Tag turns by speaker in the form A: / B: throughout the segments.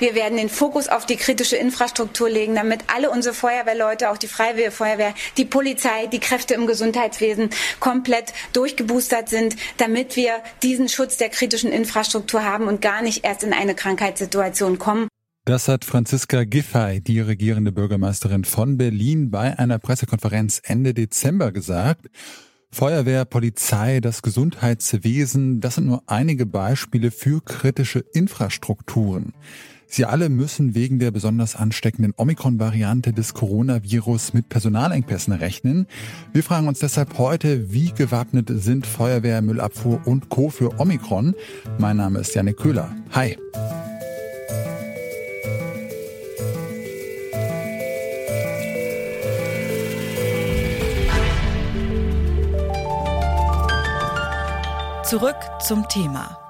A: Wir werden den Fokus auf die kritische Infrastruktur legen, damit alle unsere Feuerwehrleute, auch die Freiwillige Feuerwehr, die Polizei, die Kräfte im Gesundheitswesen komplett durchgeboostert sind, damit wir diesen Schutz der kritischen Infrastruktur haben und gar nicht erst in eine Krankheitssituation kommen.
B: Das hat Franziska Giffey, die regierende Bürgermeisterin von Berlin, bei einer Pressekonferenz Ende Dezember gesagt. Feuerwehr, Polizei, das Gesundheitswesen, das sind nur einige Beispiele für kritische Infrastrukturen. Sie alle müssen wegen der besonders ansteckenden Omikron-Variante des Coronavirus mit Personalengpässen rechnen. Wir fragen uns deshalb heute, wie gewappnet sind Feuerwehr, Müllabfuhr und Co. für Omikron? Mein Name ist Janik Köhler. Hi.
C: Zurück zum Thema.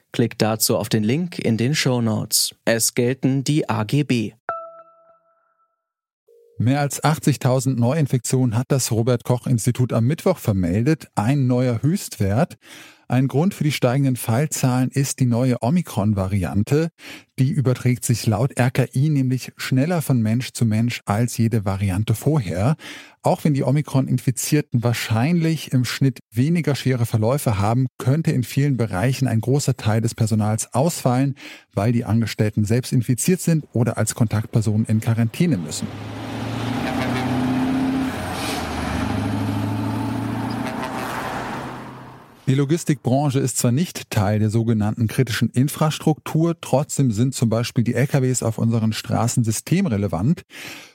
D: Klickt dazu auf den Link in den Show Notes. Es gelten die AGB.
B: Mehr als 80.000 Neuinfektionen hat das Robert Koch Institut am Mittwoch vermeldet, ein neuer Höchstwert. Ein Grund für die steigenden Fallzahlen ist die neue Omikron-Variante. Die überträgt sich laut RKI nämlich schneller von Mensch zu Mensch als jede Variante vorher. Auch wenn die Omikron-Infizierten wahrscheinlich im Schnitt weniger schwere Verläufe haben, könnte in vielen Bereichen ein großer Teil des Personals ausfallen, weil die Angestellten selbst infiziert sind oder als Kontaktpersonen in Quarantäne müssen. Die Logistikbranche ist zwar nicht Teil der sogenannten kritischen Infrastruktur, trotzdem sind zum Beispiel die LKWs auf unseren Straßen systemrelevant.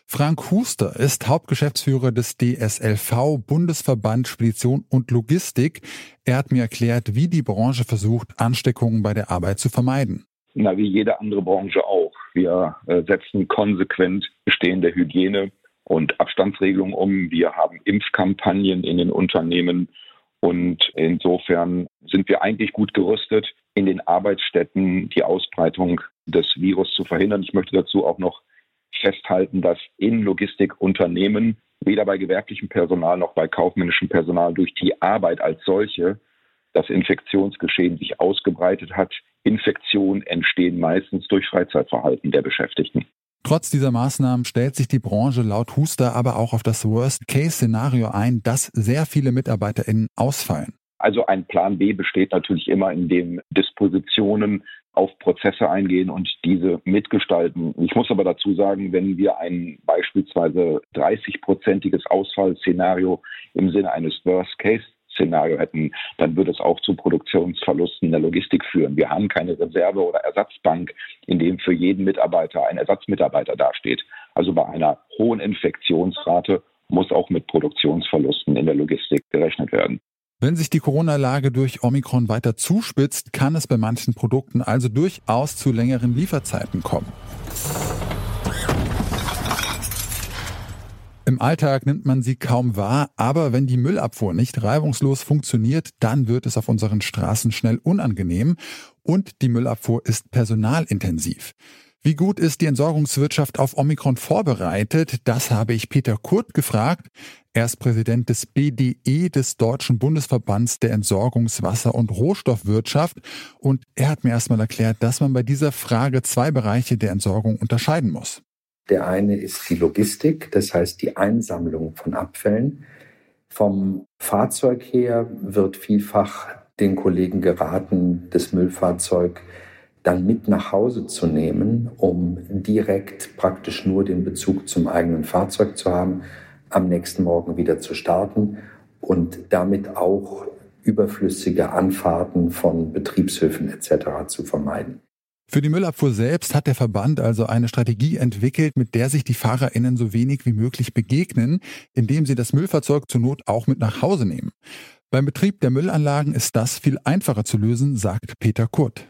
B: Frank Huster ist Hauptgeschäftsführer des DSLV, Bundesverband Spedition und Logistik. Er hat mir erklärt, wie die Branche versucht, Ansteckungen bei der Arbeit zu vermeiden.
E: Na, wie jede andere Branche auch. Wir äh, setzen konsequent bestehende Hygiene- und Abstandsregelungen um. Wir haben Impfkampagnen in den Unternehmen und insofern sind wir eigentlich gut gerüstet, in den Arbeitsstätten die Ausbreitung des Virus zu verhindern. Ich möchte dazu auch noch festhalten, dass in Logistikunternehmen weder bei gewerblichem Personal noch bei kaufmännischem Personal durch die Arbeit als solche das Infektionsgeschehen sich ausgebreitet hat. Infektionen entstehen meistens durch Freizeitverhalten der Beschäftigten.
B: Trotz dieser Maßnahmen stellt sich die Branche laut Huster aber auch auf das Worst-Case-Szenario ein, dass sehr viele MitarbeiterInnen ausfallen.
E: Also ein Plan B besteht natürlich immer, in dem Dispositionen auf Prozesse eingehen und diese mitgestalten. Ich muss aber dazu sagen, wenn wir ein beispielsweise 30-prozentiges Ausfallszenario im Sinne eines Worst Case Szenario hätten, dann würde es auch zu Produktionsverlusten in der Logistik führen. Wir haben keine Reserve- oder Ersatzbank, in dem für jeden Mitarbeiter ein Ersatzmitarbeiter dasteht. Also bei einer hohen Infektionsrate muss auch mit Produktionsverlusten in der Logistik gerechnet werden.
B: Wenn sich die Corona-Lage durch Omikron weiter zuspitzt, kann es bei manchen Produkten also durchaus zu längeren Lieferzeiten kommen. Im Alltag nimmt man sie kaum wahr, aber wenn die Müllabfuhr nicht reibungslos funktioniert, dann wird es auf unseren Straßen schnell unangenehm und die Müllabfuhr ist personalintensiv. Wie gut ist die Entsorgungswirtschaft auf Omikron vorbereitet? Das habe ich Peter Kurt gefragt. Er ist Präsident des BDE, des Deutschen Bundesverbands der Entsorgungswasser- und Rohstoffwirtschaft. Und er hat mir erstmal erklärt, dass man bei dieser Frage zwei Bereiche der Entsorgung unterscheiden muss.
F: Der eine ist die Logistik, das heißt die Einsammlung von Abfällen. Vom Fahrzeug her wird vielfach den Kollegen geraten, das Müllfahrzeug dann mit nach Hause zu nehmen, um direkt praktisch nur den Bezug zum eigenen Fahrzeug zu haben, am nächsten Morgen wieder zu starten und damit auch überflüssige Anfahrten von Betriebshöfen etc. zu vermeiden.
B: Für die Müllabfuhr selbst hat der Verband also eine Strategie entwickelt, mit der sich die FahrerInnen so wenig wie möglich begegnen, indem sie das Müllfahrzeug zur Not auch mit nach Hause nehmen. Beim Betrieb der Müllanlagen ist das viel einfacher zu lösen, sagt Peter Kurt.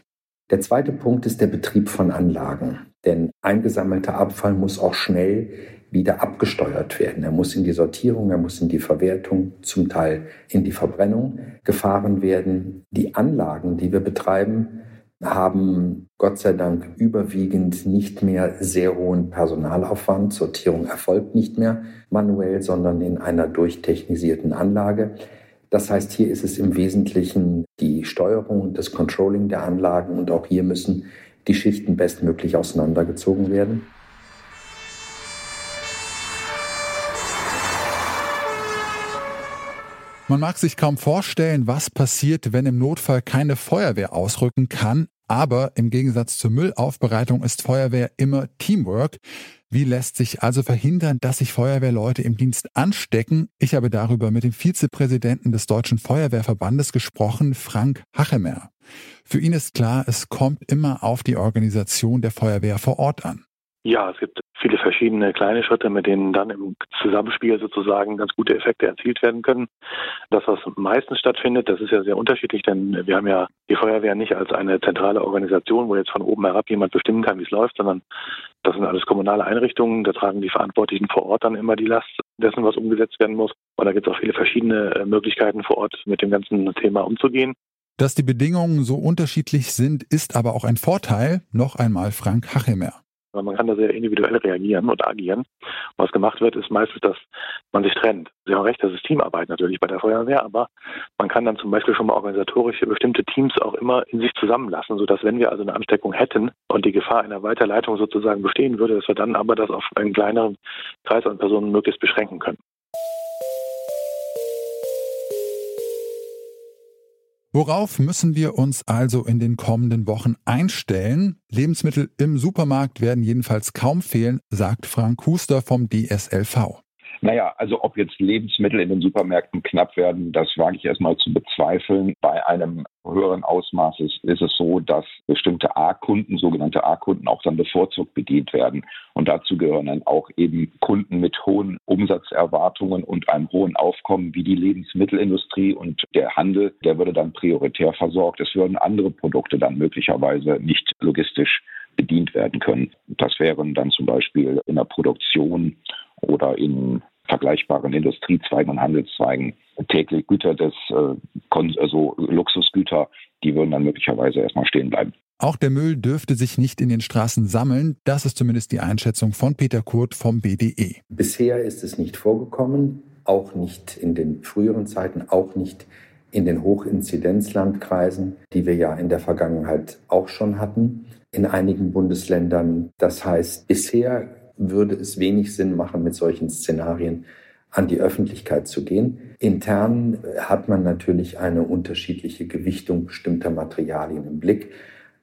F: Der zweite Punkt ist der Betrieb von Anlagen. Denn eingesammelter Abfall muss auch schnell wieder abgesteuert werden. Er muss in die Sortierung, er muss in die Verwertung, zum Teil in die Verbrennung gefahren werden. Die Anlagen, die wir betreiben, haben Gott sei Dank überwiegend nicht mehr sehr hohen Personalaufwand. Sortierung erfolgt nicht mehr manuell, sondern in einer durchtechnisierten Anlage. Das heißt, hier ist es im Wesentlichen die Steuerung und das Controlling der Anlagen und auch hier müssen die Schichten bestmöglich auseinandergezogen werden.
B: Man mag sich kaum vorstellen, was passiert, wenn im Notfall keine Feuerwehr ausrücken kann, aber im Gegensatz zur Müllaufbereitung ist Feuerwehr immer Teamwork. Wie lässt sich also verhindern, dass sich Feuerwehrleute im Dienst anstecken? Ich habe darüber mit dem Vizepräsidenten des Deutschen Feuerwehrverbandes gesprochen, Frank Hachemer. Für ihn ist klar, es kommt immer auf die Organisation der Feuerwehr vor Ort an.
G: Ja, es gibt viele verschiedene kleine Schritte, mit denen dann im Zusammenspiel sozusagen ganz gute Effekte erzielt werden können. Das, was meistens stattfindet, das ist ja sehr unterschiedlich, denn wir haben ja die Feuerwehr nicht als eine zentrale Organisation, wo jetzt von oben herab jemand bestimmen kann, wie es läuft, sondern das sind alles kommunale Einrichtungen. Da tragen die Verantwortlichen vor Ort dann immer die Last dessen, was umgesetzt werden muss. Und da gibt es auch viele verschiedene äh, Möglichkeiten vor Ort mit dem ganzen Thema umzugehen.
B: Dass die Bedingungen so unterschiedlich sind, ist aber auch ein Vorteil. Noch einmal Frank Hachemer.
G: Man kann da sehr individuell reagieren und agieren. Was gemacht wird, ist meistens, dass man sich trennt. Sie haben recht, das ist Teamarbeit natürlich bei der Feuerwehr, aber man kann dann zum Beispiel schon mal organisatorisch bestimmte Teams auch immer in sich zusammenlassen, sodass wenn wir also eine Ansteckung hätten und die Gefahr einer Weiterleitung sozusagen bestehen würde, dass wir dann aber das auf einen kleineren Kreis an Personen möglichst beschränken können.
B: Worauf müssen wir uns also in den kommenden Wochen einstellen? Lebensmittel im Supermarkt werden jedenfalls kaum fehlen, sagt Frank Huster vom DSLV.
E: Naja, also ob jetzt Lebensmittel in den Supermärkten knapp werden, das wage ich erstmal zu bezweifeln. Bei einem höheren Ausmaß ist, ist es so, dass bestimmte A-Kunden, sogenannte A-Kunden, auch dann bevorzugt bedient werden. Und dazu gehören dann auch eben Kunden mit hohen Umsatzerwartungen und einem hohen Aufkommen wie die Lebensmittelindustrie und der Handel, der würde dann prioritär versorgt. Es würden andere Produkte dann möglicherweise nicht logistisch bedient werden können. Das wären dann zum Beispiel in der Produktion oder in vergleichbaren Industriezweigen und Handelszweigen täglich Güter des, äh, also Luxusgüter, die würden dann möglicherweise erstmal stehen bleiben.
B: Auch der Müll dürfte sich nicht in den Straßen sammeln. Das ist zumindest die Einschätzung von Peter Kurt vom BDE.
F: Bisher ist es nicht vorgekommen, auch nicht in den früheren Zeiten, auch nicht in den Hochinzidenzlandkreisen, die wir ja in der Vergangenheit auch schon hatten, in einigen Bundesländern. Das heißt, bisher würde es wenig Sinn machen, mit solchen Szenarien an die Öffentlichkeit zu gehen. Intern hat man natürlich eine unterschiedliche Gewichtung bestimmter Materialien im Blick,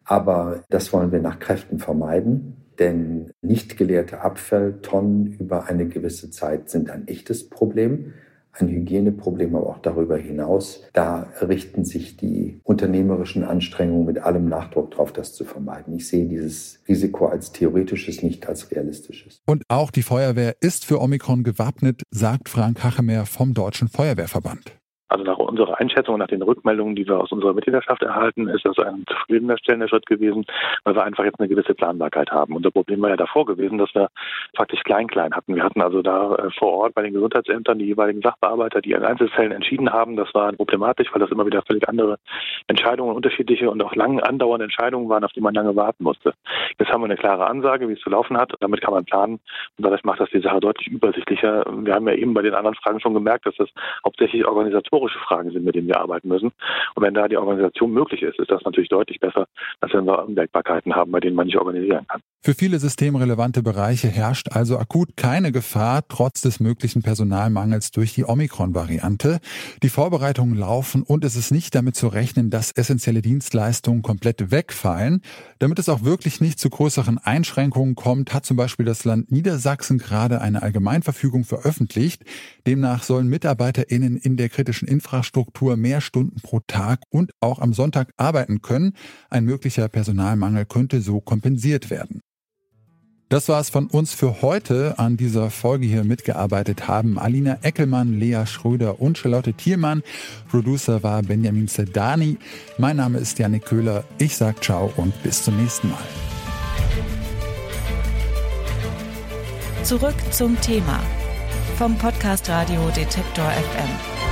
F: aber das wollen wir nach Kräften vermeiden, denn nicht geleerte Abfalltonnen über eine gewisse Zeit sind ein echtes Problem ein Hygieneproblem, aber auch darüber hinaus. Da richten sich die unternehmerischen Anstrengungen mit allem Nachdruck darauf, das zu vermeiden. Ich sehe dieses Risiko als theoretisches, nicht als realistisches.
B: Und auch die Feuerwehr ist für Omikron gewappnet, sagt Frank Hachemer vom Deutschen Feuerwehrverband.
G: Also nach unserer Einschätzung, nach den Rückmeldungen, die wir aus unserer Mitgliedschaft erhalten, ist das ein zufriedenstellender Schritt gewesen, weil wir einfach jetzt eine gewisse Planbarkeit haben. Unser Problem war ja davor gewesen, dass wir faktisch klein-klein hatten. Wir hatten also da äh, vor Ort bei den Gesundheitsämtern die jeweiligen Sachbearbeiter, die in Einzelfällen entschieden haben. Das war problematisch, weil das immer wieder völlig andere Entscheidungen, unterschiedliche und auch lang andauernde Entscheidungen waren, auf die man lange warten musste. Jetzt haben wir eine klare Ansage, wie es zu laufen hat. Damit kann man planen und dadurch macht das die Sache deutlich übersichtlicher. Wir haben ja eben bei den anderen Fragen schon gemerkt, dass das hauptsächlich organisatorisch organisatorische Fragen sind, mit denen wir arbeiten müssen. Und wenn da die Organisation möglich ist, ist das natürlich deutlich besser, als wenn wir Unwägbarkeiten haben, bei denen man nicht organisieren kann.
B: Für viele systemrelevante Bereiche herrscht also akut keine Gefahr, trotz des möglichen Personalmangels durch die Omikron-Variante. Die Vorbereitungen laufen und es ist nicht damit zu rechnen, dass essentielle Dienstleistungen komplett wegfallen. Damit es auch wirklich nicht zu größeren Einschränkungen kommt, hat zum Beispiel das Land Niedersachsen gerade eine Allgemeinverfügung veröffentlicht. Demnach sollen MitarbeiterInnen in der kritischen Infrastruktur mehr Stunden pro Tag und auch am Sonntag arbeiten können. Ein möglicher Personalmangel könnte so kompensiert werden. Das war es von uns für heute. An dieser Folge hier mitgearbeitet haben Alina Eckelmann, Lea Schröder und Charlotte Thielmann. Producer war Benjamin Zedani. Mein Name ist Janik Köhler. Ich sag ciao und bis zum nächsten Mal.
C: Zurück zum Thema vom Podcast Radio Detektor FM.